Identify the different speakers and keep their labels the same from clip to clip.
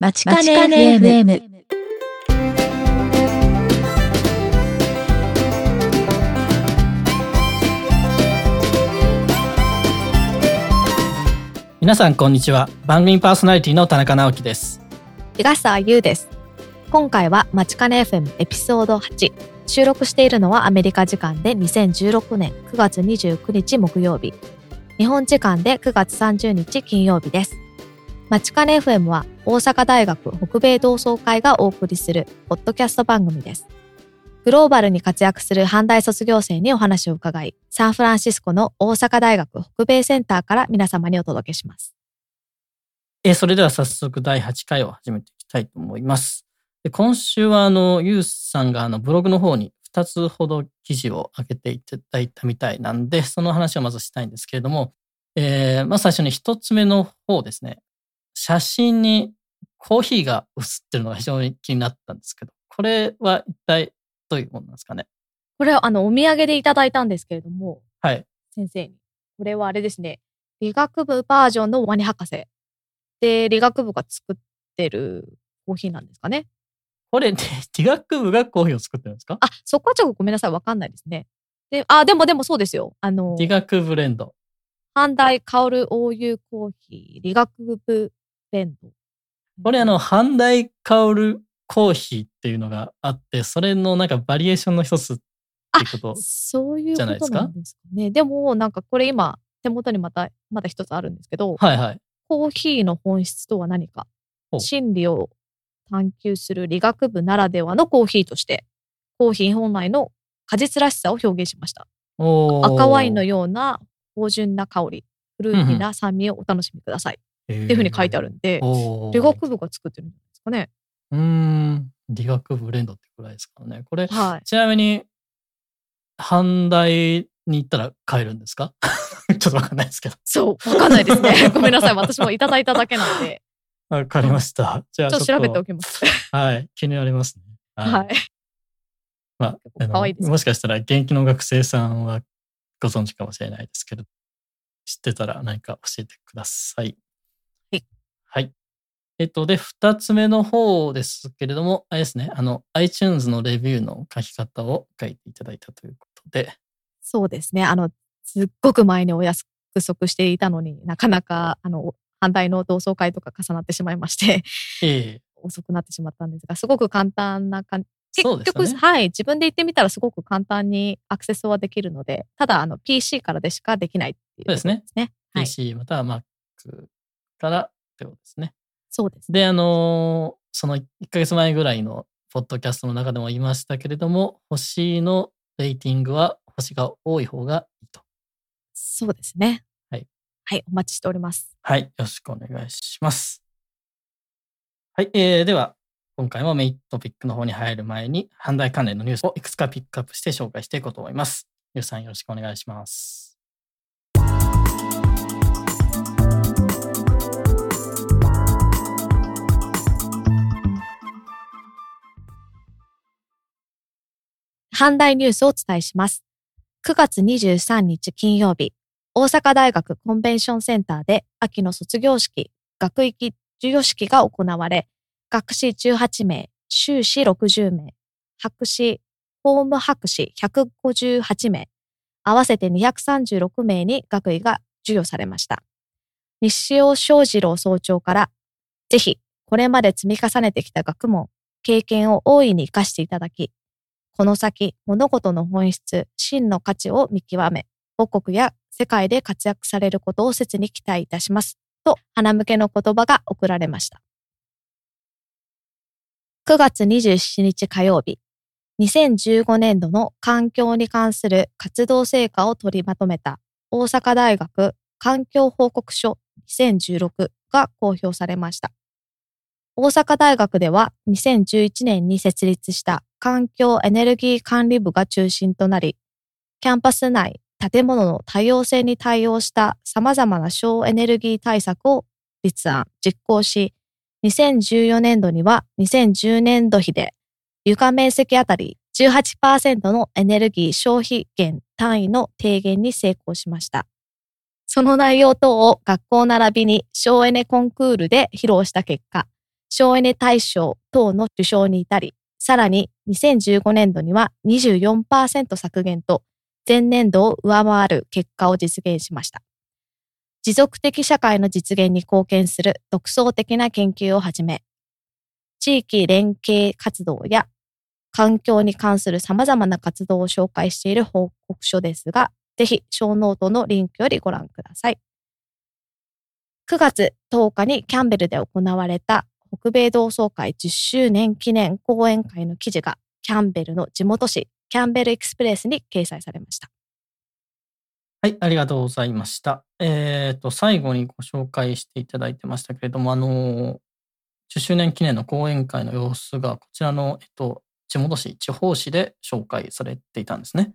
Speaker 1: まちかね FM。
Speaker 2: 皆さんこんにちは番組パーソナリティの田中直樹です
Speaker 3: 東沢優です。今回はマチカネ FM エピソード8。収録しているのはアメリカ時間で2016年9月29日木曜日。日本時間で9月30日金曜日です。マチカネ FM は大阪大学北米同窓会がお送りするポッドキャスト番組です。グローバルに活躍する阪大卒業生にお話を伺い、サンフランシスコの大阪大学北米センターから皆様にお届けします。
Speaker 2: えそれでは早速第8回を始めていきたいと思いますで今週はあのユースさんがあのブログの方に2つほど記事を上げていただいたみたいなんでその話をまずしたいんですけれども、えーまあ最初に1つ目の方ですね写真にコーヒーが写ってるのが非常に気になったんですけどこれは一体どういうものなんですかね？
Speaker 3: これはあのお土産でいただいたんですけれども、
Speaker 2: はい
Speaker 3: 先生に。これはあれですね。理学部バージョンのワニ博士。で、理学部が作ってるコーヒーなんですかね。
Speaker 2: これ、理学部がコーヒーを作ってるんですか？
Speaker 3: あ、そこはちょっとごめんなさい。わかんないですね。で、あ、でもでもそうですよ。あの、
Speaker 2: 理学ブレンド
Speaker 3: 阪大香る OU コーヒー、理学部ベンド。
Speaker 2: これあの、阪大香るコーヒーっていうのがあって、それのなんかバリエーションの一つっていうこと。
Speaker 3: そういう
Speaker 2: じゃないですか
Speaker 3: ことなんですか？ね。でも、なんかこれ今、手元にまた、まだ一つあるんですけど、
Speaker 2: はいはい。
Speaker 3: コーヒーの本質とは何か真理を探求する理学部ならではのコーヒーとしてコーヒー本来の果実らしさを表現しました赤ワインのような芳醇な香りフルーティーな酸味をお楽しみください、っていうふうに書いてあるんで、
Speaker 2: おー
Speaker 3: 理学部が作ってるんですかね
Speaker 2: うーん。理学ブレンドってくらいですからね。これ、
Speaker 3: はい
Speaker 2: ちなみに、阪大に行ったら買えるんですか？ちょっとわかんないですけど。
Speaker 3: そうわかんないですね ごめんなさい私もいただいただけなんで
Speaker 2: わかりました。じゃあ
Speaker 3: ちょっと調べておきます
Speaker 2: はい。気になりますね。
Speaker 3: はい
Speaker 2: まあ、あの
Speaker 3: いです
Speaker 2: もしかしたら現役の学生さんはご存知かもしれないですけど、知ってたら何か教えてください。
Speaker 3: はい。
Speaker 2: はい。えっと、で、二つ目の方ですけれども、あれですね、あの、iTunes のレビューの書き方を書いていただいたということで、
Speaker 3: そうですねあのすっごく前にお約束していたのになかなかあの反対の同窓会とか重なってしまいまして
Speaker 2: ええ
Speaker 3: 遅くなってしまったんですが、すごく簡単な感じ。結局、
Speaker 2: よね。
Speaker 3: はい、自分で言ってみたらすごく簡単にアクセスはできるので、ただ、あの、PC からでしかできないっていう
Speaker 2: そうですね
Speaker 3: ところですね。はい。
Speaker 2: PC または Mac からってことですね。
Speaker 3: そうです。
Speaker 2: で、あのーその1ヶ月前ぐらいのポッドキャストの中でも言いましたけれども、星のレーティングは星が多い方がいいと。
Speaker 3: そうですね。
Speaker 2: はい。
Speaker 3: はい、お待ちしております。
Speaker 2: はい。よろしくお願いします。はい。えー、では、今回もメイントピックの方に入る前に、阪大関連のニュースをいくつかピックアップして紹介していこうと思います。ゆうさんよろしくお願いします。
Speaker 3: 阪大ニュースをお伝えします。9月23日金曜日、大阪大学コンベンションセンターで秋の卒業式、学域授与式が行われ、学士18名、修士60名、博士、法務博士158名、合わせて236名に学位が授与されました。西尾正次郎総長から、ぜひ、これまで積み重ねてきた学問、経験を大いに活かしていただき、この先、物事の本質、真の価値を見極め、母国や世界で活躍されることを切に期待いたします。と、花向けの言葉が送られました。9月27日火曜日、2015年度の環境に関する活動成果を取りまとめた大阪大学環境報告書2016が公表されました。大阪大学では2011年に設立した環境エネルギー管理部が中心となり、キャンパス内、建物の多様性に対応した様々な省エネルギー対策を立案、実行し、2014年度には2010年度比で床面積あたり18%のエネルギー消費減単位の低減に成功しました。その内容等を学校並びに省エネコンクールで披露した結果、省エネ大賞等の受賞に至り、さらに2015年度には24%削減と前年度を上回る結果を実現しました。持続的社会の実現に貢献する独創的な研究をはじめ、地域連携活動や環境に関する様々な活動を紹介している報告書ですが、ぜひ、小ノートのリンクよりご覧ください。9月10日にキャンベルで行われた北米同窓会10周年記念講演会の記事がキャンベルの地元紙キャンベルエクスプレスに掲載されました。
Speaker 2: はい、ありがとうございました。えっ、ー、と、最後にご紹介していただいてましたけれども、あの、10周年記念の講演会の様子が、こちらの、えっと、地元紙、地方紙で紹介されていたんですね。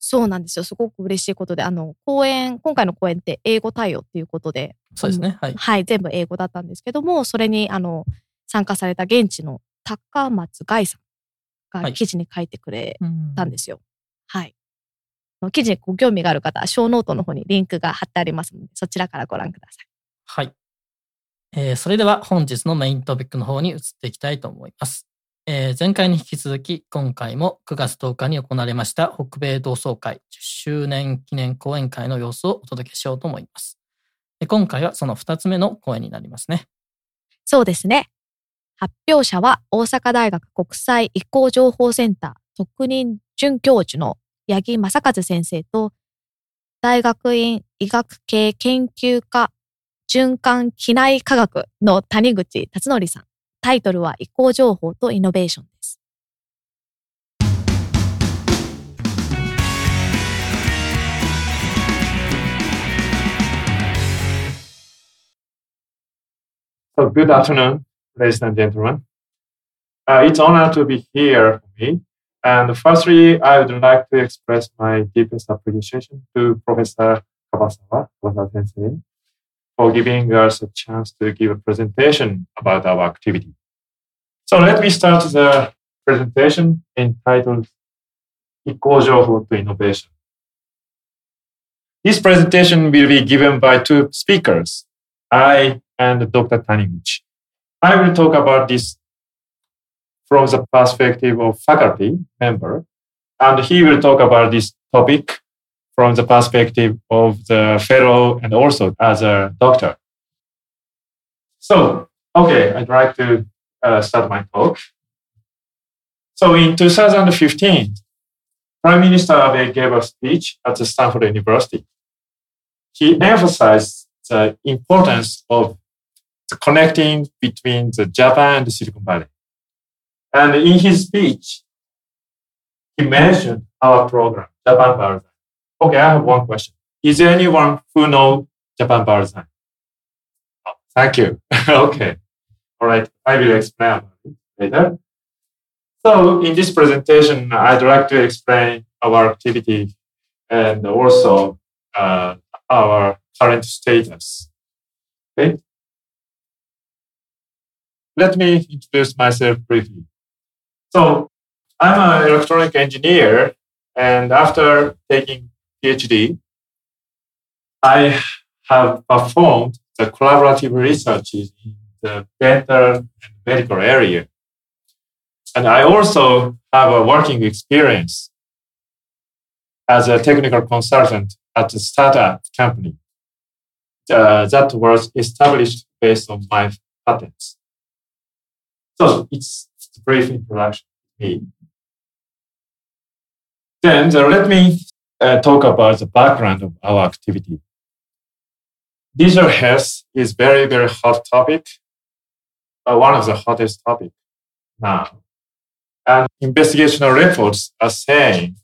Speaker 3: そうなんですよ。すごく嬉しいことで、あの、講演、今回の講演って英語対応っていうことで、
Speaker 2: そうですね。はい。
Speaker 3: はい、全部英語だったんですけども、それに、あの、参加された現地の高松凱さんが記事に書いてくれたんですよ。はい。記事にご興味がある方は、小ノートの方にリンクが貼ってありますので、そちらからご覧ください。
Speaker 2: はい。えー、それでは本日のメイントピックの方に移っていきたいと思います。えー、前回に引き続き、今回も9月10日に行われました北米同窓会10周年記念講演会の様子をお届けしようと思います。で今回はその2つ目の講演になりますね。
Speaker 3: そうですね。発表者は大阪大学国際移行情報センター特任准教授の八木正和先生と、大学院医学系研究科循環機内科学の谷口達則さん。タイトルは移行情報とイノベーションです。
Speaker 4: So good afternoon, ladies and gentlemen. Uh, it's honor to be here for me. And firstly, I would like to express my deepest appreciation to Professor Kawasawa, Kawasawa Sensei, for giving us a chance to give a presentation about our activity. So let me start the presentation entitled Ikkojoho to Innovation. This presentation will be given by two speakers, I and Dr. Taniguchi. I will talk about this from the perspective of faculty member, and he will talk about this topic from the perspective of the fellow and also as a doctor. So, okay, I'd like to uh, start my talk. So in 2015, Prime Minister Abe gave a speech at the Stanford University. He emphasized the importance of the connecting between the Japan and the Silicon Valley. And in his speech, he mentioned our program, Japan Biodesign. Okay, I have one question. Is there anyone who knows Japan Biodesign? Oh, thank you. okay. All right. I will explain later. So in this presentation, I'd like to explain our activity and also uh, our current status. Okay. Let me introduce myself briefly. So I'm an electronic engineer, and after taking PhD, I have performed the collaborative research in the dental and medical area. And I also have a working experience as a technical consultant at a startup company uh, that was established based on my patents. So it's a brief introduction to me. Then uh, let me uh, talk about the background of our activity. Digital health is very, very hot topic, uh, one of the hottest topic now. And investigational reports are saying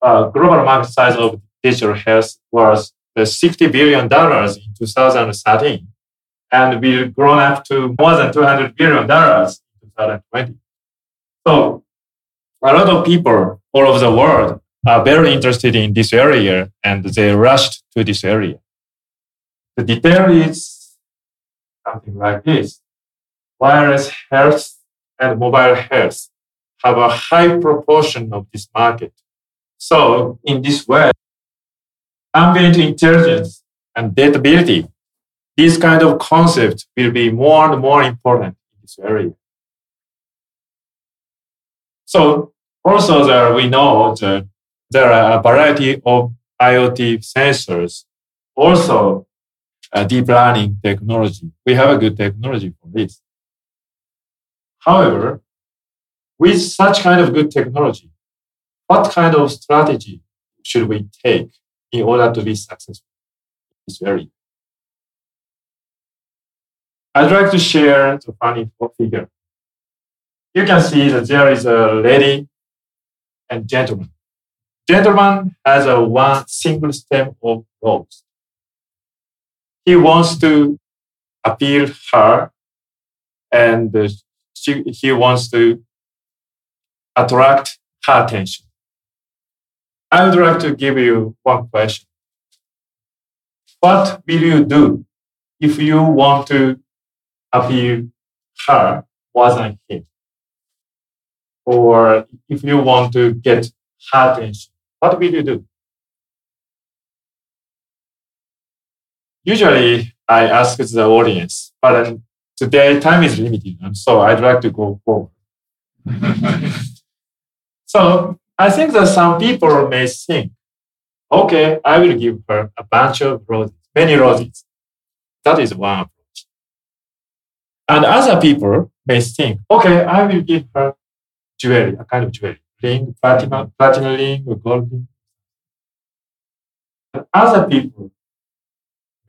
Speaker 4: uh, global market size of digital health was the $60 billion in 2013 and will grown up to more than $200 billion in 2020. So a lot of people all over the world are very interested in this area and they rushed to this area. The detail is something like this. Wireless health and mobile health have a high proportion of this market. So in this way, ambient intelligence and datability, these kind of concepts will be more and more important in this area. So also there we know that there are a variety of IoT sensors, also deep learning technology. We have a good technology for this. However, with such kind of good technology, what kind of strategy should we take in order to be successful It's very. I'd like to share the funny figure. You can see that there is a lady and gentleman. Gentleman has a one single stem of rose. He wants to appeal her and uh, she, he wants to attract her attention. I would like to give you one question. What will you do if you want to appeal her than him? Or if you want to get her attention, what will you do? Usually I ask the audience, but um, today time is limited, and so I'd like to go forward. so I think that some people may think, okay, I will give her a bunch of roses, many roses. That is one approach. And other people may think, okay, I will give her jewelry, a kind of jewelry, ring, platinum, platinum ring, or gold. And other people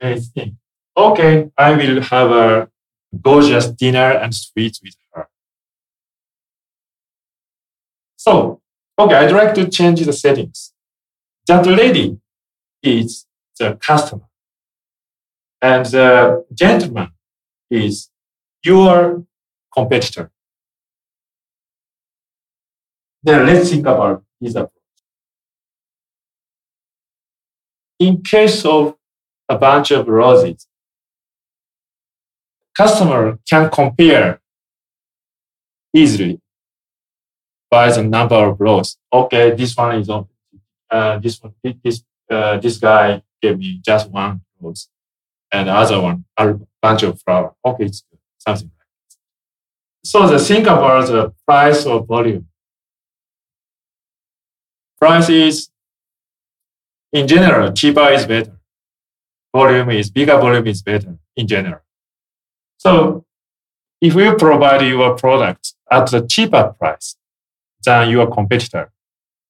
Speaker 4: may think, okay, I will have a gorgeous dinner and sweets with her. So, okay, I'd like to change the settings. That lady is the customer. And the gentleman is your competitor. Then let's think about his approach. In case of a bunch of roses, customer can compare easily by the number of rows. Okay, this one is on, uh, this one, this, uh, this guy gave me just one rose and the other one, a bunch of flower. Okay, it's. Something like that. So the think about the price or volume. Price is, in general, cheaper is better. Volume is, bigger volume is better in general. So if you provide your product at a cheaper price than your competitor,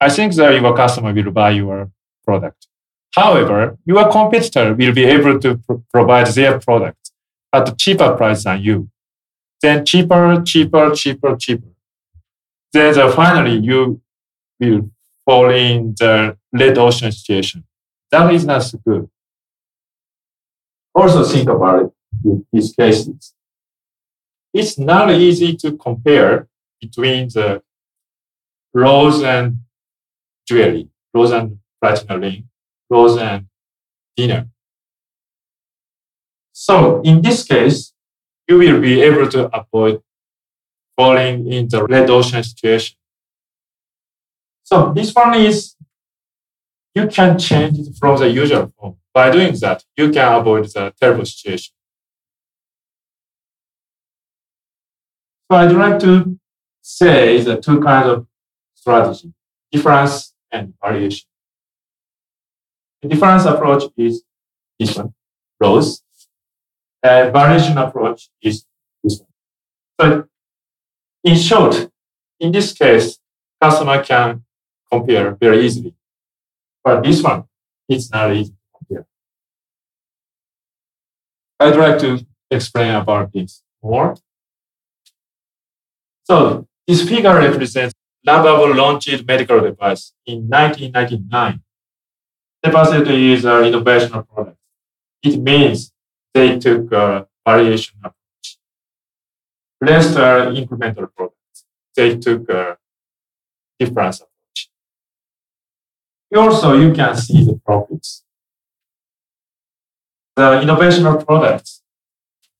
Speaker 4: I think that your customer will buy your product. However, your competitor will be able to pr- provide their product at a cheaper price than you. Then cheaper, cheaper, cheaper, cheaper. Then finally you will fall in the red ocean situation. That is not so good. Also think about it in these cases. It's not easy to compare between the rose and jewelry, rose and platinum ring, rose and dinner. So in this case, you will be able to avoid falling in the red ocean situation. So this one is, you can change it from the usual form. By doing that, you can avoid the terrible situation. So I'd like to say the two kinds of strategy, difference and variation. The difference approach is this one, rose. The variation approach is this one. So in short, in this case, customer can compare very easily. But this one, it's not easy. to compare. I'd like to explain about this more. So this figure represents of launched medical device in 1999. Capacity is an innovation product. It means they took a variation approach. Rest are uh, incremental products. They took a difference approach. Also, you can see the profits the innovation products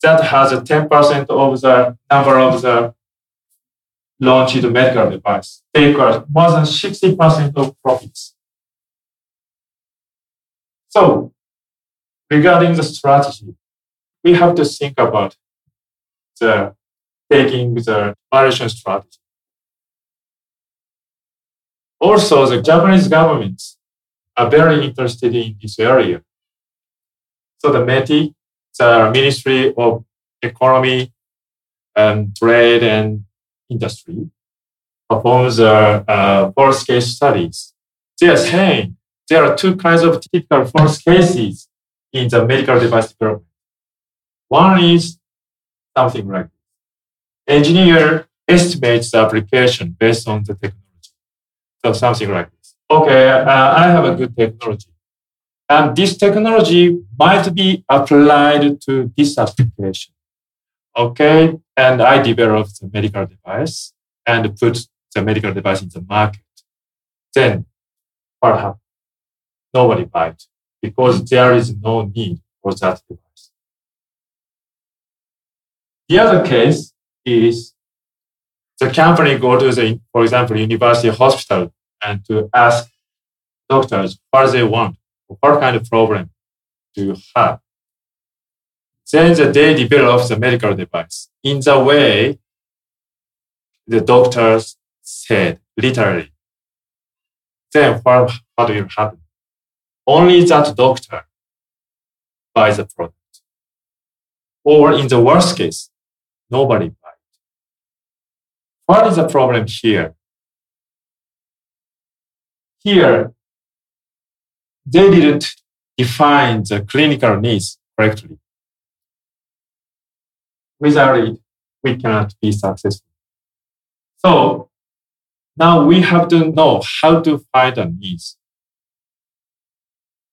Speaker 4: that has a 10% of the number of the launched medical device take more than 60% of profits. So regarding the strategy, we have to think about the taking the variation strategy. Also, the Japanese governments are very interested in this area. So the METI, the Ministry of Economy and Trade and Industry, performs uh, uh, force case studies. They are saying there are two kinds of typical force cases in the medical device development. One is something like this. Engineer estimates the application based on the technology. So something like this. Okay, uh, I have a good technology. And this technology might be applied to this application. Okay, and I developed the medical device and put the medical device in the market. Then what happens? Nobody buys because there is no need for that device. The other case is the company go to the, for example, university hospital and to ask doctors what they want, what kind of problem do you have. Then the, they develop the medical device in the way the doctors said, literally. Then what, what will happen? Only that doctor buys the product. Or in the worst case, nobody. What is the problem here? Here, they didn't define the clinical needs correctly. Without it, we cannot be successful. So now we have to know how to find the needs.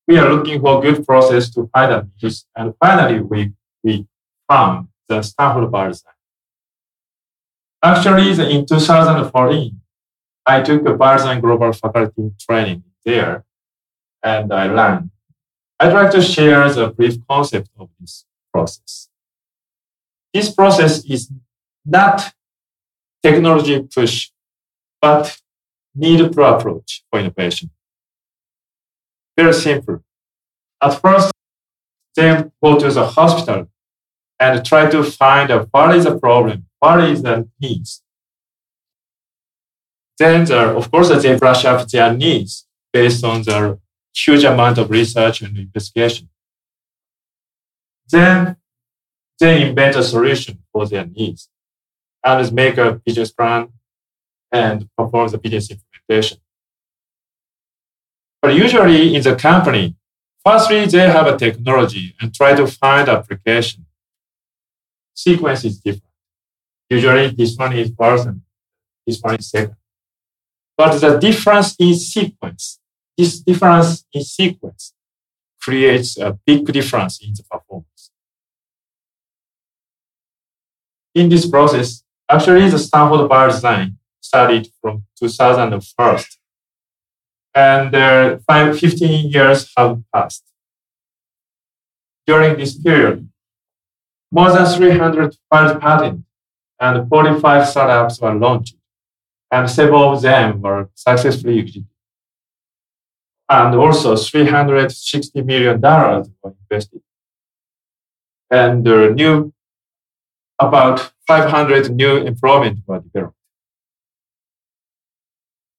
Speaker 4: We are looking for a good process to find the needs. And finally, we, we found the Stanford Biodesign. Actually, in 2014, I took a Biodesign Global Faculty training there and I learned. I'd like to share the brief concept of this process. This process is not technology push, but need pro approach for innovation. Very simple. At first, then go to the hospital and try to find out what is the problem what is the needs? Then, the, of course, they brush up their needs based on the huge amount of research and investigation. Then they invent a solution for their needs and make a business plan and perform the business implementation. But usually in the company, firstly, they have a technology and try to find application. Sequence is different. Usually this one is first and this one is second. But the difference in sequence, this difference in sequence creates a big difference in the performance. In this process, actually the Stanford Biodesign started from 2001 and uh, five, 15 years have passed. During this period, more than 300 filed patents and 45 startups were launched, and several of them were successfully exited. And also $360 million were invested. And there new, about 500 new employment were developed.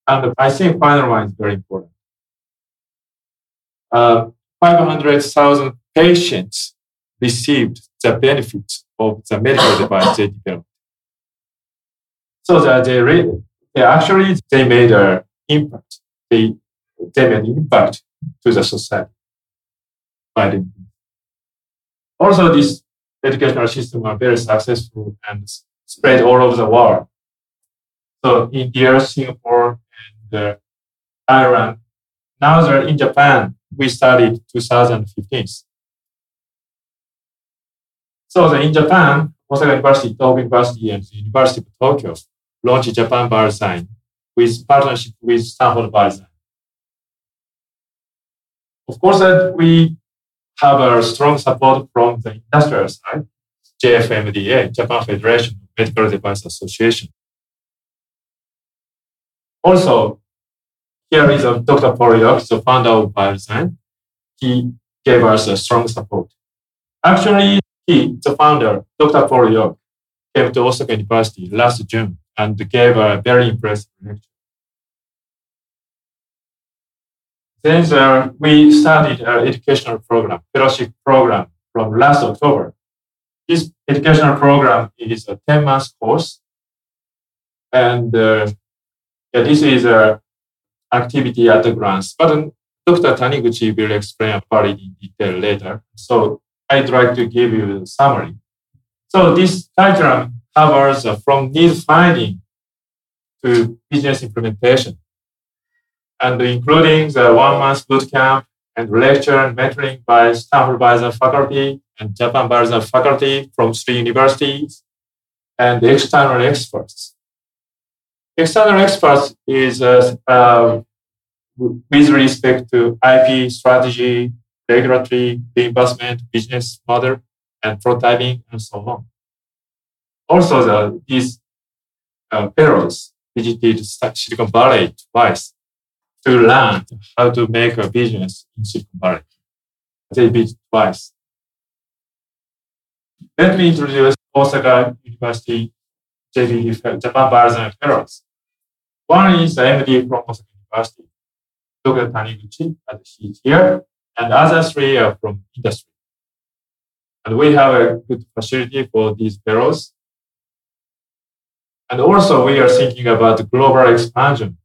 Speaker 4: And I think final one is very important. Uh, 500,000 patients received the benefits of the medical device they developed. So that they, re- they actually they made an impact. They they made an impact to the society. By also, this educational system are very successful and spread all over the world. So India, Singapore, and uh, Ireland. Now they're in Japan. We started 2015. So in Japan, Osaka University, Tohoku University, and the University of Tokyo launch Japan Biodesign with partnership with Stanford Biodesign. Of course, we have a strong support from the industrial side, JFMDA, Japan Federation of Medical Device Association. Also, here is Dr. Paul Yock, the founder of Biodesign. He gave us a strong support. Actually, he, the founder, Dr. Paul Yock, came to Osaka University last June and gave a very impressive lecture. Then uh, we started an educational program, fellowship program from last October. This educational program is a 10 month course. And uh, yeah, this is a activity at a glance, but um, Dr. Taniguchi will explain about it in detail later. So I'd like to give you a summary. So this diagram covers from need finding to business implementation and including the one month boot camp and lecture and mentoring by Stanford Biodesign faculty and Japan Biodesign faculty from three universities and external experts. External experts is uh, uh, with respect to IP strategy, regulatory, reimbursement, business model, and prototyping, and so on. Also, the, these uh, fellows visited Silicon Valley twice to learn how to make a business in Silicon Valley. They visited twice. Let me introduce Osaka University JBD Japan Biodesign Fellows. One is the MD from Osaka University, Dr. Taniguchi, as he is here, and other three are from industry. And we have a good facility for these fellows. And also we are thinking about global expansion.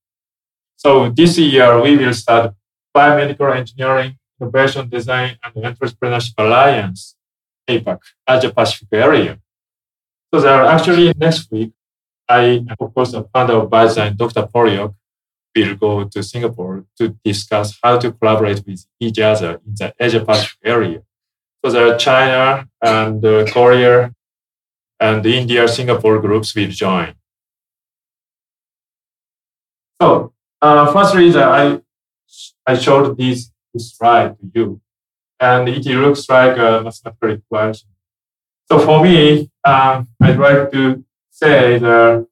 Speaker 4: So this year we will start biomedical engineering, innovation design, and entrepreneurship alliance, APAC, Asia Pacific area. So there are actually next week, I, of course, the founder of Biodesign, Dr. Paul Yock, will go to Singapore to discuss how to collaborate with each other in the Asia Pacific area. So there are China and uh, Korea and India, Singapore groups will join. So uh, firstly, I I showed this, slide to you, and it looks like a mathematical equation. So for me, um, I'd like to say that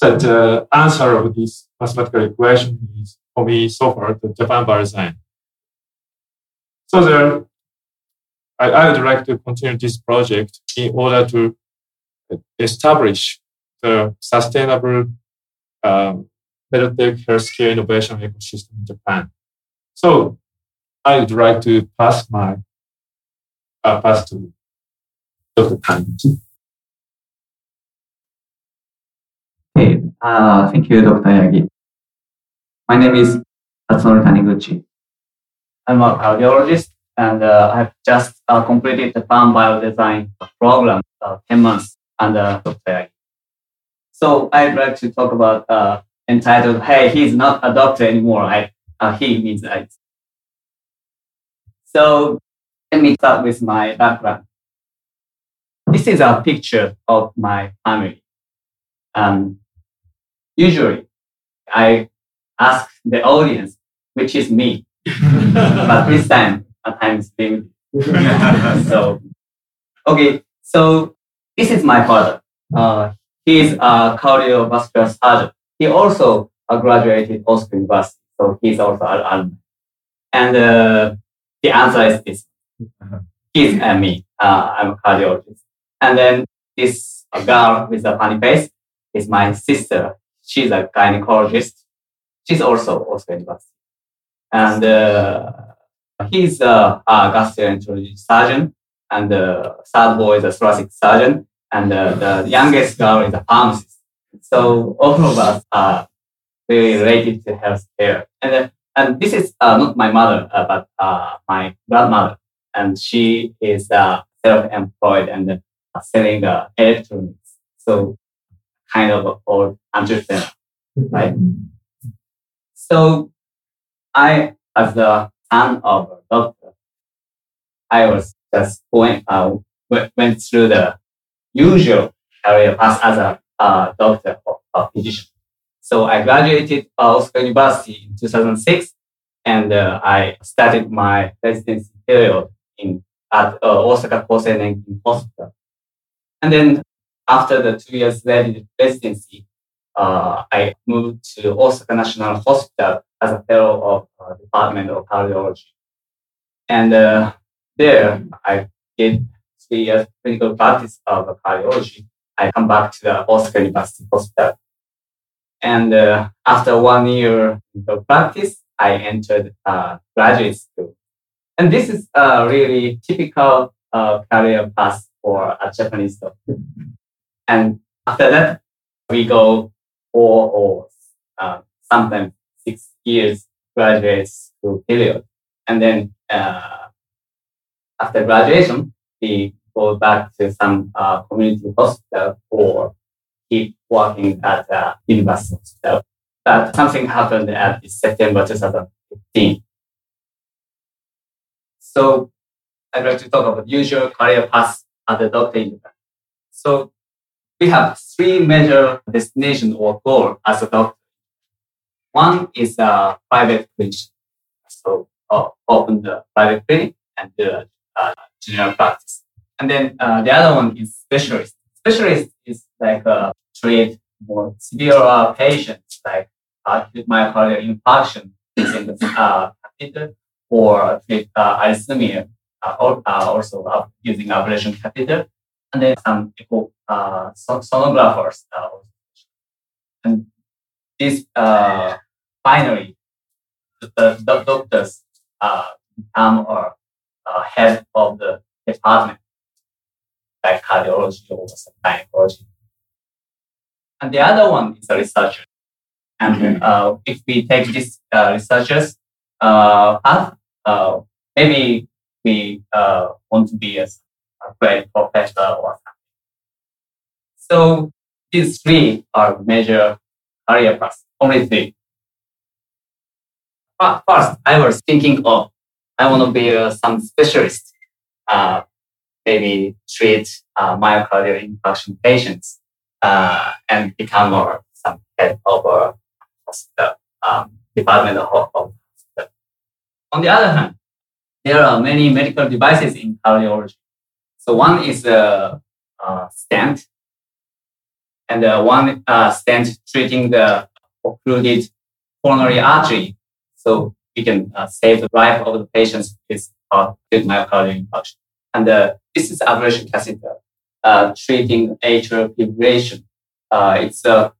Speaker 4: that the answer of this mathematical equation is for me so far the Japan Biodesign. So there, I, I would like to continue this project in order to establish the sustainable um, medtech healthcare innovation ecosystem in Japan. So I would like to pass my uh, pass to Dr. Taniguchi.
Speaker 5: Hey, uh, thank you, Dr. Yagi. My name is Tatsunori Taniguchi. I'm a cardiologist and uh, I've just uh, completed the farm biodesign program, uh, 10 months under Dr. Yagi. So I'd like to talk about uh, entitled, Hey, he's not a doctor anymore. I, uh, he means I. So let me start with my background. This is a picture of my family. Um, usually, I ask the audience, which is me, but this time, at times limited. so, okay, so this is my father. Uh, he is a cardiovascular surgeon. He also uh, graduated Osaka University, so he's also an alumni. And uh, the answer is this. He's and me. Uh, I'm a cardiologist. And then this girl with a funny face is my sister. She's a gynecologist. She's also Osaka University. And uh, he's a, a gastroenterology surgeon. And the third boy is a thoracic surgeon. And uh, the youngest girl is a pharmacist. So all of us are very related to healthcare. And, uh, and this is uh, not my mother, uh, but uh, my grandmother. And she is uh, self-employed and uh, selling electronics. So kind of old entrepreneur, right? So I, as the son of a doctor, I was just going, uh, went through the usual career path as a uh, doctor or a physician. So I graduated Osaka University in 2006, and uh, I started my residency period in at uh, Osaka Kosei Nenkin Hospital. And then after the two years residency, uh, I moved to Osaka National Hospital as a fellow of uh, Department of Cardiology. And uh, there I did three years clinical practice of cardiology, I come back to the Osaka University Hospital. And uh, after one year of practice, I entered uh, graduate school. And this is a really typical uh, career path for a Japanese doctor. And after that, we go four or uh, sometimes six years graduate school period. And then uh, after graduation, we go back to some uh, community hospital or keep working at a university hospital. But something happened at September 2015. So I'd like to talk about usual career path as a doctor in Japan. So we have three major destination or goal as a doctor. One is a private clinic. So uh, open the private clinic and do uh, general practice. And then uh, the other one is specialist. Specialist is like uh, treat more severe uh, patients like acute myocardial infarction using the uh, catheter or treat uh, arrhythmia uh, or uh, also uh, using ablation catheter. And then some echo uh, sonographers. Uh, and this uh, finally, the, the doctors uh, become or uh, head of the department, like cardiology or gynecology. And the other one is a researcher. And uh, if we take this uh, researchers uh, path, uh, maybe we uh, want to be a, a great professor or something. So these three are major career paths, only three. First, I was thinking of I want to be uh, some specialist, uh, maybe treat uh, myocardial infarction patients uh, and become or some head of a hospital um, department of hospital. On the other hand, there are many medical devices in cardiology. So one is a uh, stent, and uh, one stent treating the occluded coronary artery. So we can uh, save the life of the patients with uh, myocardial infarction. And uh, this is ablation catheter uh, treating atrial fibrillation. Uh, it's a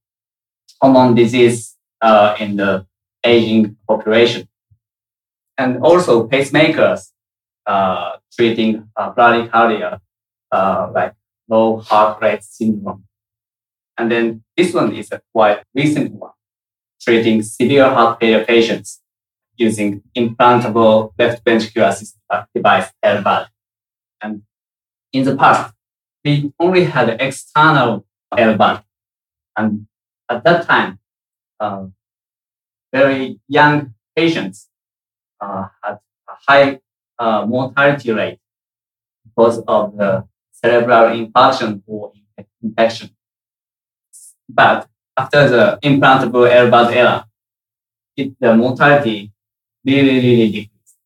Speaker 5: common disease uh, in the aging population. And also pacemakers uh, treating uh, bradycardia, uh, like low heart rate syndrome. And then this one is a quite recent one, treating severe heart failure patients using implantable left ventricular assist device LVAD. And in the past, we only had external LVAD. And at that time, uh, very young patients uh, had a high uh, mortality rate because of the cerebral infarction or infection. But after the implantable LVAD era, it, the mortality really, really decreased.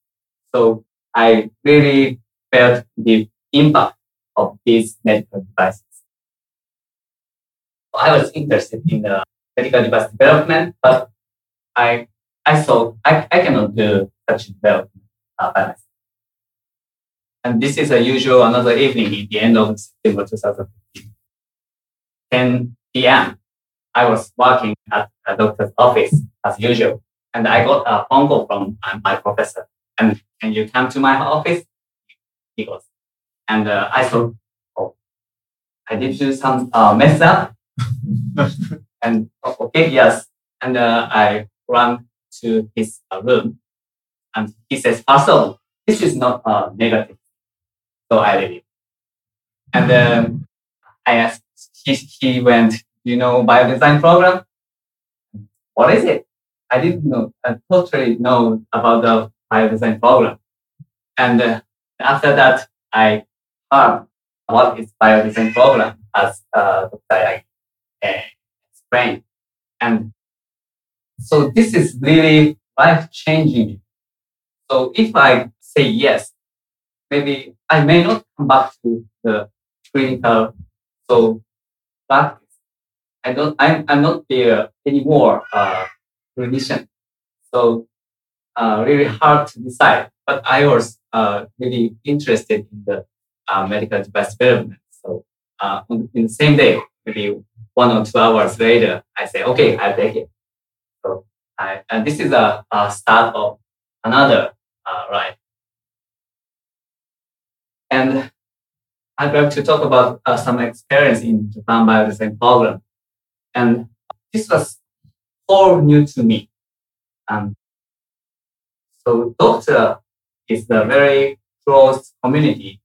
Speaker 5: So I really felt the impact of these medical devices. I was interested in the medical device development, but I I saw I, I cannot do such development uh, by myself. And this is a usual another evening in the end of September 2015. 10 p.m. I was working at a doctor's office as usual. And I got a phone call from uh, my professor. And can you come to my office? He goes. And uh, I thought, oh, I did do some uh, mess up. and oh, okay, yes. And uh, I ran to his uh, room. And he says, all, this is not uh, negative. So I leave. And um, I asked, he, he went, you know, biodesign program? What is it? I didn't know, I totally know about the biodesign program. And uh, after that, I heard what is biodesign program as uh, Dr. Uh, explained. And so this is really life changing. So if I say yes, maybe I may not come back to the clinical so practice. I don't. I'm, I'm not there anymore. Uh, clinician. So uh, really hard to decide. But I was uh, really interested in the uh, medical device development. So uh, in the same day, maybe one or two hours later, I say, okay, I'll take it. So I, and this is a, a start of another uh, ride. And I'd like to talk about uh, some experience in Japan biodesign program. And this was all new to me. So doctor is a very close community.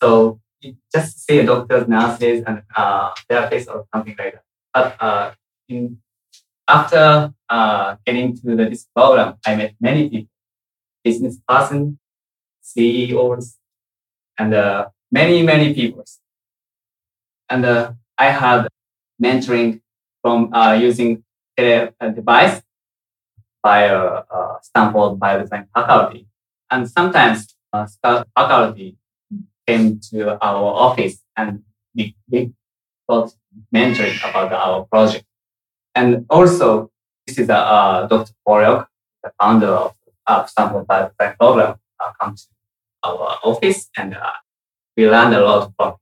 Speaker 5: So you just see doctors, nurses, and uh, therapists or something like that. But uh, in, after uh, getting to the, this program, I met many people, business person, CEOs, and uh, many, many people. And uh, I had mentoring from uh, using a, device by uh, uh, Stanford Biodesign faculty. And sometimes uh, faculty came to our office and we, we got mentoring about our project. And also, this is uh, Dr. Paul Yock, the founder of uh, Stanford Biodesign program, uh, come to our office and uh, we learned a lot from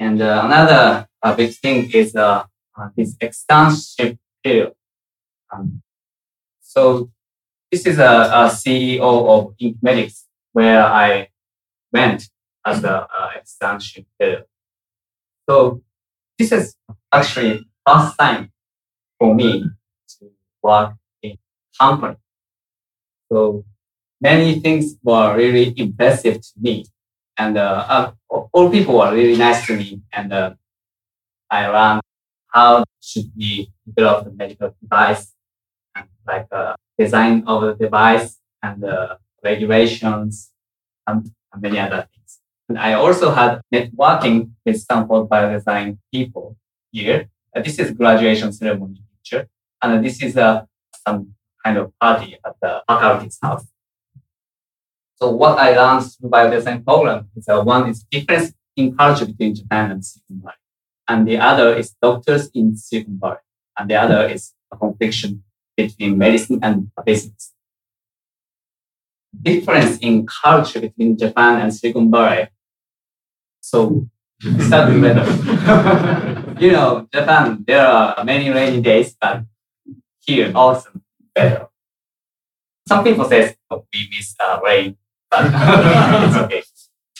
Speaker 5: And uh, another uh, big thing is uh, uh, this externship period. Um, so this is a, a CEO of Incmedics where I went as the uh, externship period. So this is actually first time for me to work in company. So many things were really impressive to me. And uh, uh, all people were really nice to me. And uh, I learned how should we develop the medical device and like uh, design of the device and the regulations and, many other things. And I also had networking with Stanford Biodesign people here. Uh, this is graduation ceremony picture. And this is uh, some kind of party at the faculty's house. So what I learned through biodesign program is uh, one is difference in culture between Japan and Silicon Valley. And the other is doctors in Silicon Valley. And the other is a confliction between medicine and business. Difference in culture between Japan and Silicon Valley. So start with you know, Japan, there are many rainy days, but here also better. Some people say oh, we miss uh, rain but it's okay.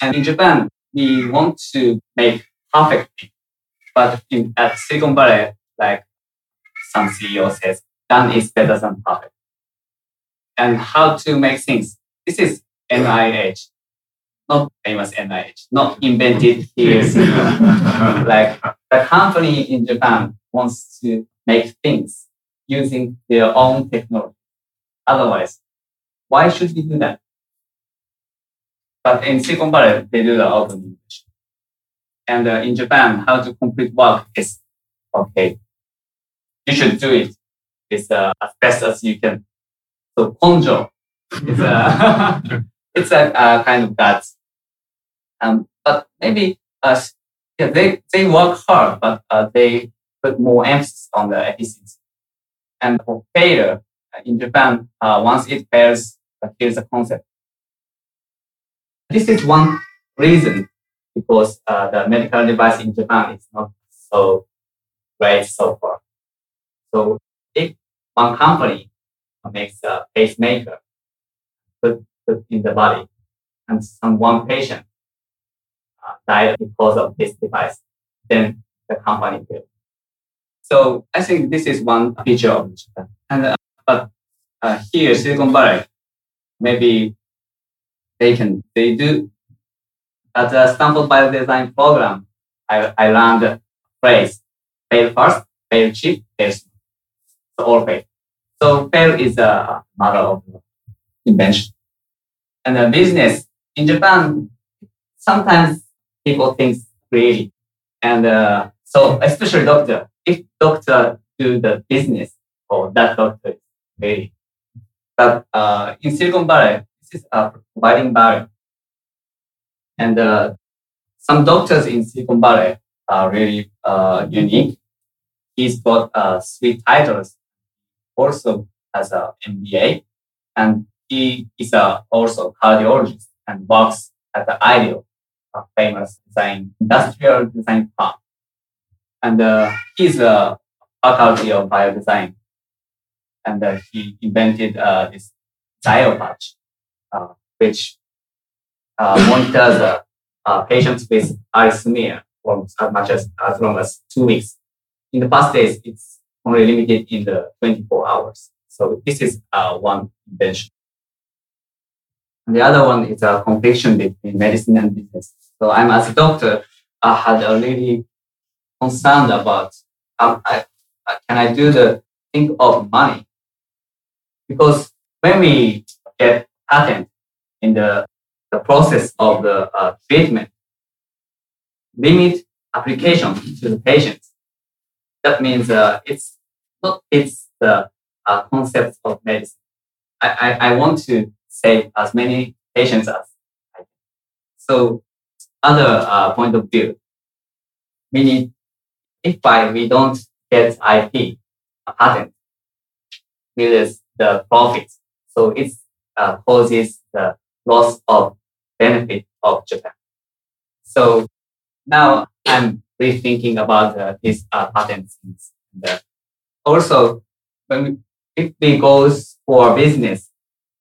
Speaker 5: And in Japan, we want to make perfect. But in, at Silicon Valley, like some CEO says, done is better than perfect. And how to make things. This is NIH, not famous NIH, not invented here. like the company in Japan wants to make things using their own technology. Otherwise, why should we do that? But in Silicon Valley, they do the open innovation. And uh, in Japan, how to complete work is okay. You should do it. It's uh, as best as you can. So konjo is a, it's a uh, kind of guts. Um, but maybe uh, yeah, they, they work hard, but uh, they put more emphasis on the efficiency. And for failure, uh, in Japan, uh, once it fails, here's a concept. This is one reason because uh, the medical device in Japan is not so great so far. So one company makes a pacemaker, put, put in the body, and some one patient uh, died because of this device, then the company will. So I think this is one feature of Japan. And uh, but uh, here, Silicon Valley, maybe they can, they do. At the Stanford Biodesign program, I, I learned the phrase, fail first, fail cheap, fail small. All fail. So fail is a matter of invention. And the business in Japan, sometimes people think creative. And uh, so especially doctor, if doctor do the business or that doctor is creative. But uh, in Silicon Valley, this is uh, providing value. And uh, some doctors in Silicon Valley are really uh, unique. He's got uh, three titles. Also has an MBA, and he is uh, also cardiologist and works at the IDEO, a famous design, industrial design firm. And uh, he's a faculty of biodesign. And uh, he invented uh, this Zio patch, uh, which uh, monitors uh, patients with arrhythmia for as much as as long as two weeks. In the past days, it's only limited in the 24 hours. So this is uh, one invention. And the other one is a confliction between medicine and business. So I'm as a doctor, I had a really concerned about um, I, can I do the think of money? Because when we get patent in the, the process of the uh, treatment, limit application to the patients. That means uh, it's not it's the uh, concept of medicine. I, I, I want to save as many patients as I can. So other uh, point of view, need, if by we don't get IP, a patent, lose the profits. So it uh, causes the loss of benefit of Japan. So now I'm rethinking about uh, these uh, patents. And, also, when if we go for business,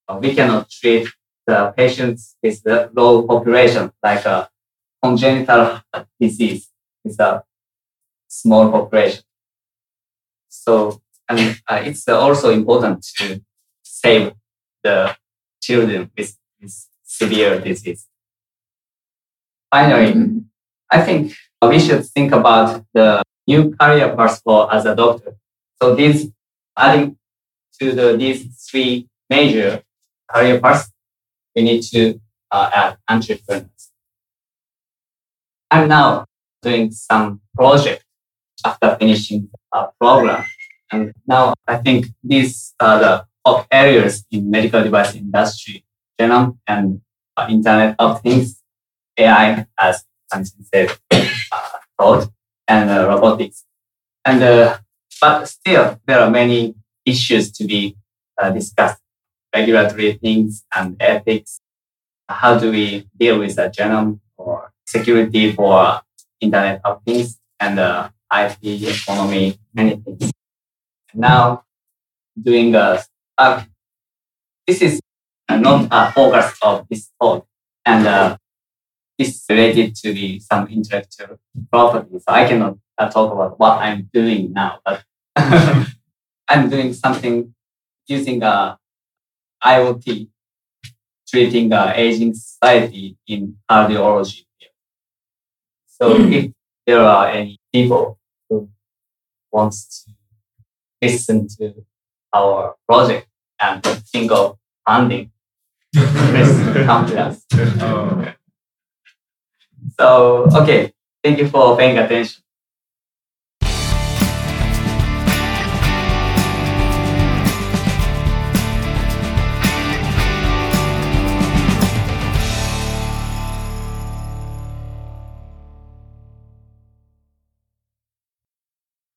Speaker 5: uh, we cannot treat the patients with the low population, like a congenital disease with a small population. So, and uh, it's also important to save the children with, with severe disease. Finally, I think we should think about the new career path for as a doctor. So these adding to the these three major career paths, we need to uh, add entrepreneurs. I'm now doing some project after finishing a program. And now I think these are the top areas in medical device industry, genome and uh, Internet of Things, AI, as Samson said, uh, thought, and uh, robotics. And uh, but still, there are many issues to be uh, discussed: regulatory things and ethics. How do we deal with the genome or security for Internet of Things and uh, IP economy, many things. Now, doing a, uh, this is not a focus of this talk, and uh, this related to the some intellectual property. So I cannot uh, talk about what I'm doing now, but I'm doing something using uh, IoT, treating uh, aging society in cardiology. So mm. if there are any people who wants to listen to our project and think of funding, please come to us. So, ok Thank you for paying attention.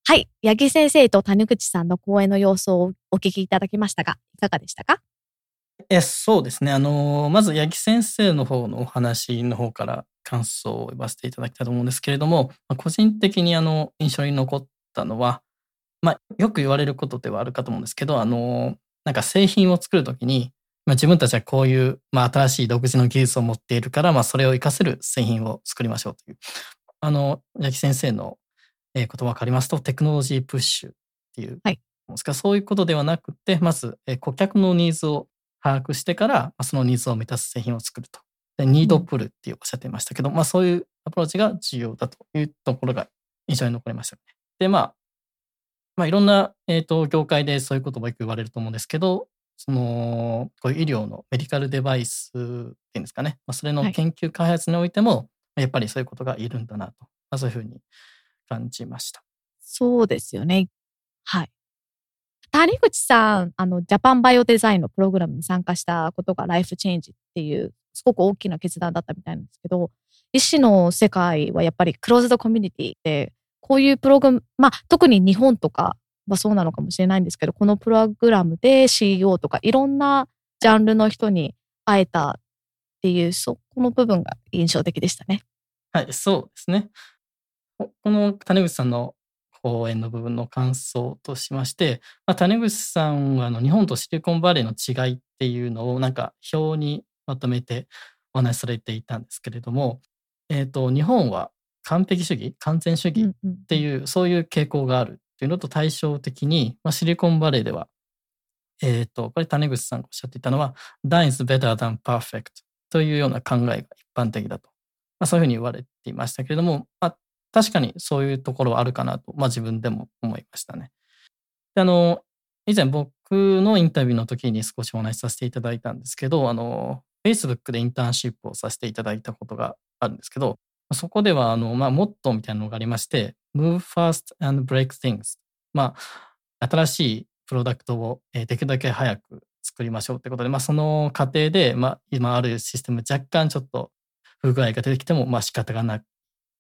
Speaker 3: はい。八木先生と谷口さんの講演の様子をお聞きいただきましたが、いかがでしたか？
Speaker 2: えそうですね。あの、まず八木先生の方のお話の方から感想を言わせていただきたいと思うんですけれども、まあ、個人的にあの印象に残ったのは、まあ、よく言われることではあるかと思うんですけど、あの、なんか製品を作るときに、まあ、自分たちはこういう、まあ、新しい独自の技術を持っているから、まあ、それを活かせる製品を作りましょうという、あの、八木先生のえー、言葉を借りますと、テクノロジープッシュっていう、はい、ですか？らそういうことではなくて、まず、えー、顧客のニーズを把握してから、まあ、そのニーズを満たす製品を作ると。で、ニードプルっておっしゃってましたけど、まあそういうアプローチが重要だというところが印象に残りましたね。で、まあ、まあいろんな、えっ、ー、と、業界でそういうこともよく言われると思うんですけど、その、こういう医療のメディカルデバイスっていうんですかね。まあ、それの研究開発においても、はい、やっぱりそういうことがいるんだなと。まあ、そういうふうに感じました。
Speaker 3: そうですよね。はい。谷口さん、あの、ジャパンバイオデザインのプログラムに参加したことがライフチェンジっていう、すごく大きな決断だったみたいなんですけど、医師の世界はやっぱりクローズドコミュニティで、こういうプログラム、まあ、特に日本とかはそうなのかもしれないんですけど、このプログラムで CEO とかいろんなジャンルの人に会えたっていう、そこの部分が印象的でしたね。
Speaker 2: はい、そうですね。ここの谷口さんの講演の部分の感想としまして、まあ、谷口さんはあの日本とシリコンバレーの違いっていうのをなんか表にまとめてお話しされていたんですけれども、えっ、と、日本は完璧主義、完全主義っ
Speaker 3: って
Speaker 2: いう、そういう傾向があるっていうのと対照的に、まあ、シリコンバレーでは、えっ、と、これ谷口さんがおっしゃっていたのは、done is better than perfect というような考えが一般的だと。まあ、そういうふうに言われていましたけれども、まあ、確かにそういうところはあるかなと、まあ、自分でも思いましたね。であの、以前僕のインタビューの時に少しお話しさせていただいたんですけど、あの、Facebook でインターンシップをさせていただいたことがあるんですけど、そこでは、あの、まあ、モットーみたいなのがありまして、move fast and break things。まあ、新しいプロダクトを、できるだけ早く作りましょうということで、まあ、その過程で、まあ、今あるシステム若干ちょっと不具合が出てきても、まあ、仕方がない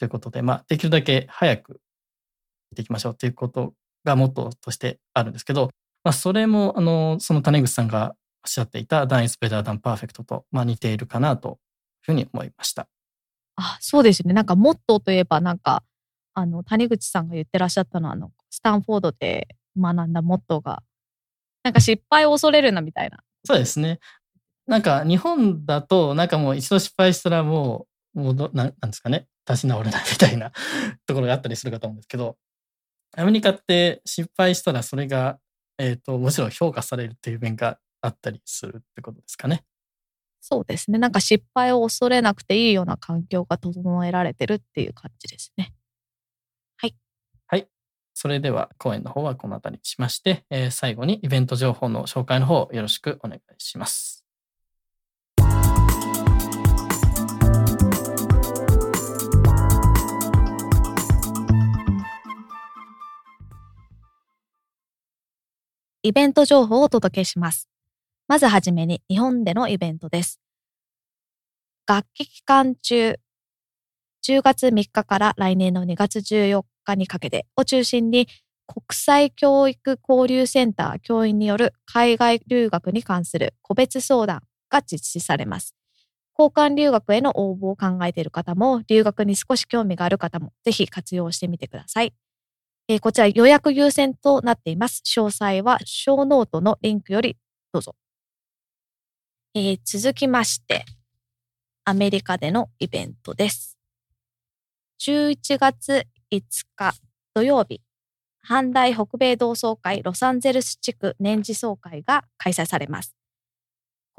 Speaker 2: ということで、まあ、できるだけ早くできましょうということがモットーとしてあるんですけど、まあ、それも、あの、その種口さんがおっしゃっていた done is better than perfect と、まあ、似ているかなというふうに思いました。
Speaker 3: あ、そうですね。なんか、モットーといえば、なんか、あの、谷口さんが言ってらっしゃったのは、あの、スタンフォードで学んだモットーが、なんか失敗を恐れるなみたいな。
Speaker 2: そうですね。なんか日本だと、なんかもう一度失敗したらもう、もうどなんなんですかね、立ち直れないみたいな ところがあったりするかと思うんですけど、アメリカって失敗したらそれが、えっ、と、もちろん評価されるっていう面があったりするってことですかね。
Speaker 3: そうですね。なんか失敗を恐れなくていいような環境が整えられてるっていう感じですね。
Speaker 2: それでは講演の方はこの辺りにしまして、えー最後にイベント情報の紹介の方よろしくお願いします。
Speaker 3: イベント情報をお届けします。まずはじめに日本でのイベントです。楽器期間中、10月3日から来年の2月14日にかけてを中心に国際教育交流センター教員による海外留学に関する個別相談が実施されます。交換留学への応募を考えている方も、留学に少し興味がある方も、ぜひ活用してみてください。えーこちら予約優先となっています。詳細は小ノートのリンクよりどうぞ。えー続きまして、アメリカでのイベントです。11月5日土曜日、阪大北米同窓会ロサンゼルス地区年次総会が開催されます。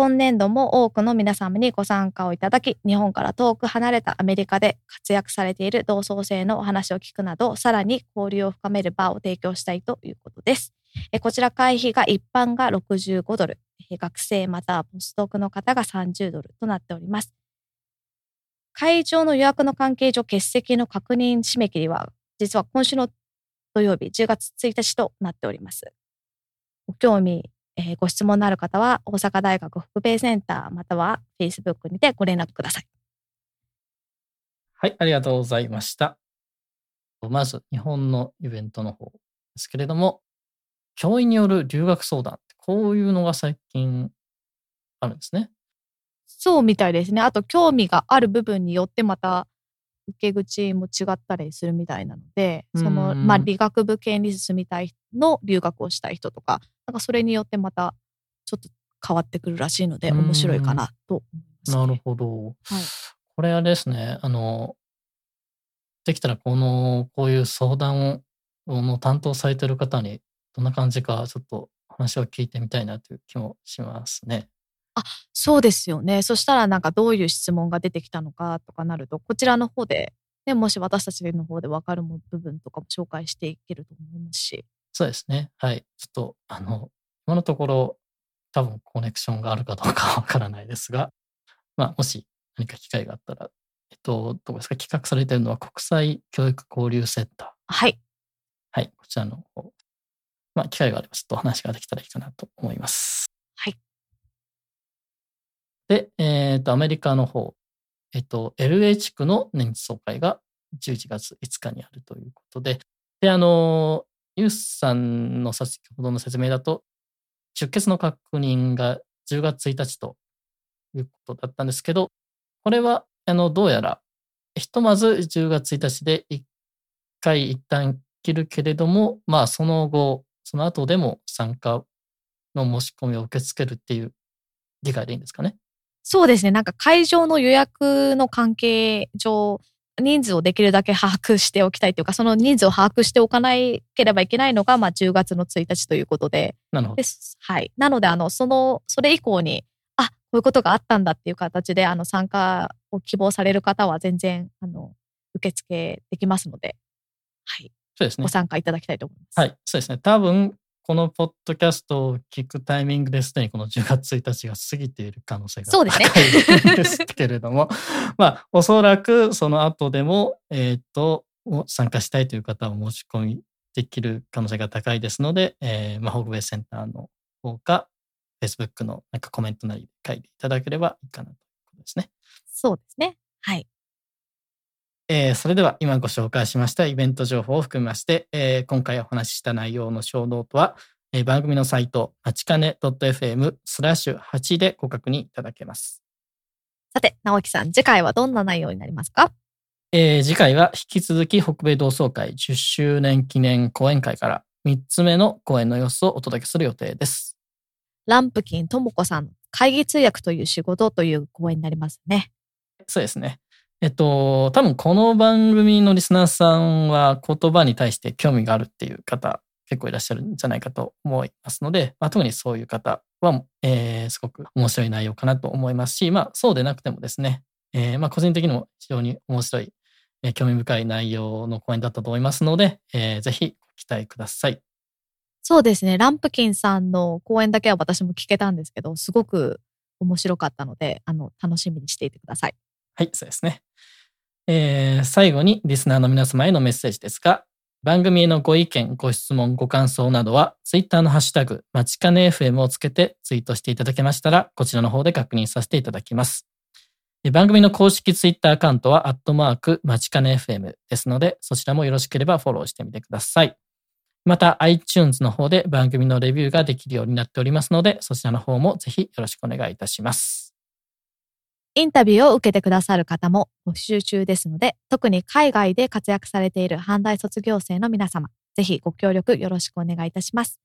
Speaker 3: 今年度も多くの皆様にご参加をいただき、日本から遠く離れたアメリカで活躍されている同窓生のお話を聞くなど、さらに交流を深める場を提供したいということです。こちら会費が一般が65ドル、学生またはポスドクの方が30ドルとなっております。会場の予約の関係上欠席の確認締め切りは、実は今週の土曜日10月1日となっております。ご興味、えーご質問のある方は、大阪大学北米センターまたは Facebook にてご連絡ください。
Speaker 2: はい、ありがとうございました。まず、日本のイベントの方ですけれども、教員による留学相談って、こういうのが最近あるんですね。
Speaker 3: そうみたいですね。あと、興味がある部分によってまた受け口も違ったりするみたいなので、その、
Speaker 2: うん
Speaker 3: まあ、理学部系に進みたい人の留学をしたい人とか、なんかそれによってまたちょっと変わってくるらしいので、
Speaker 2: うん
Speaker 3: 面白いかなと思います、
Speaker 2: なるほど。
Speaker 3: はい
Speaker 2: これあれですね、あの、できたらこの、こういう相談をの担当されてる方に、どんな感じか、ちょっと話を聞いてみたいなという気もしますね。
Speaker 3: そうですよね。そしたらなんかどういう質問が出てきたのかとかなると、こちらの方で、ね、もし私たちの方で分かるも部分とかも紹介していけると思いますし。
Speaker 2: そうですね。はい。ちょっと、あの、今のところ、多分コネクションがあるかどうかはわからないですが、まあ、もし何か機会があったら、えっと、どうですか？企画されているのは国際教育交流センター。
Speaker 3: はい。
Speaker 2: はい。こちらの方。まあ、機会があればちょっとお話ができたらいいかなと思います。
Speaker 3: はい。
Speaker 2: で、えっと、アメリカの方。えっと、LA 地区の年次総会が11月5日にあるということで、で、あの、ユースさんの先ほどの説明だと、出欠の確認が10月1日ということだったんですけど、これは、あの、どうやら、ひとまず10月1日で1回一旦切るけれども、まあ、その後、その後でも参加の申し込みを受け付けるっていう理解でいいんですかね？
Speaker 3: そうですね。なんか会場の予約の関係上、人数をできるだけ把握しておきたいというか、その人数を把握しておかなければいけないのが、まあ、10月の1日ということで。
Speaker 2: なるほど。
Speaker 3: です。はい。なので、あの、その、それ以降に、あ、こういうことがあったんだっていう形で、あの、参加を希望される方は全然、あの、受付できますので、はい。
Speaker 2: そうですね
Speaker 3: ご。参加いただきたいと思います。
Speaker 2: はい、そうですね。多分、このポッドキャストを聞くタイミングですでにこの10月1日が過ぎている可能性が
Speaker 3: そうですね
Speaker 2: 高いんですけれども、まあ、おそらくその後でも、えっ、と、参加したいという方は申し込みできる可能性が高いですので、えー、まあ、北米センターの方か、Facebook のなんかコメントなり書いていただければいいかなということですね。
Speaker 3: そうですね。はい。
Speaker 2: えーそれでは今ご紹介しましたイベント情報を含めまして、えー今回お話しした内容の小ノートは、えー番組のサイト、まちかね .fm スラッシュ8でご確認いただけます。
Speaker 3: さて、直樹さん、次回はどんな内容になりますか？
Speaker 2: えー次回は引き続き北米同窓会10周年記念講演会から3つ目の講演の様子をお届けする予定です。
Speaker 3: ランプキンともこさん、会議通訳という仕事という講演になりますね。
Speaker 2: そうですね。えっと、多分この番組のリスナーさんは言葉に対して興味があるっていう方結構いらっしゃるんじゃないかと思いますので、まあ、特にそういう方は、えーすごく面白い内容かなと思いますし、まあそうでなくてもですね、えーまあ個人的にも非常に面白い、えー興味深い内容の講演だったと思いますので、えーぜひご期待ください。
Speaker 3: そうですね。ランプキンさんの講演だけは私も聞けたんですけど、すごく面白かったので、あの、楽しみにしていてください。
Speaker 2: はい、そうですね。えー最後にリスナーの皆様へのメッセージですが、番組へのご意見、ご質問、ご感想などは、ツイッターのハッシュタグ、まちかね FM をつけてツイートしていただけましたら、こちらの方で確認させていただきます。番組の公式ツイッターアカウントは、アットマーク、まちかね FM ですので、そちらもよろしければフォローしてみてください。また、iTunes の方で番組のレビューができるようになっておりますので、そちらの方もぜひよろしくお願いいたします。
Speaker 3: インタビューを受けてくださる方も募集中ですので、特に海外で活躍されている阪大卒業生の皆様、ぜひご協力よろしくお願いいたします。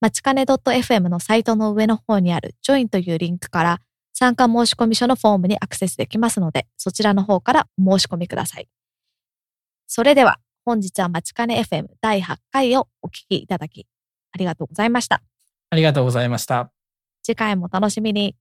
Speaker 3: まちかね .fm のサイトの上の方にある Join というリンクから参加申込書のフォームにアクセスできますので、そちらの方からお申し込みください。それでは、本日はまちかね FM 第8回をお聞きいただき、ありがとうございました。
Speaker 2: ありがとうございました。
Speaker 3: 次回も楽しみに。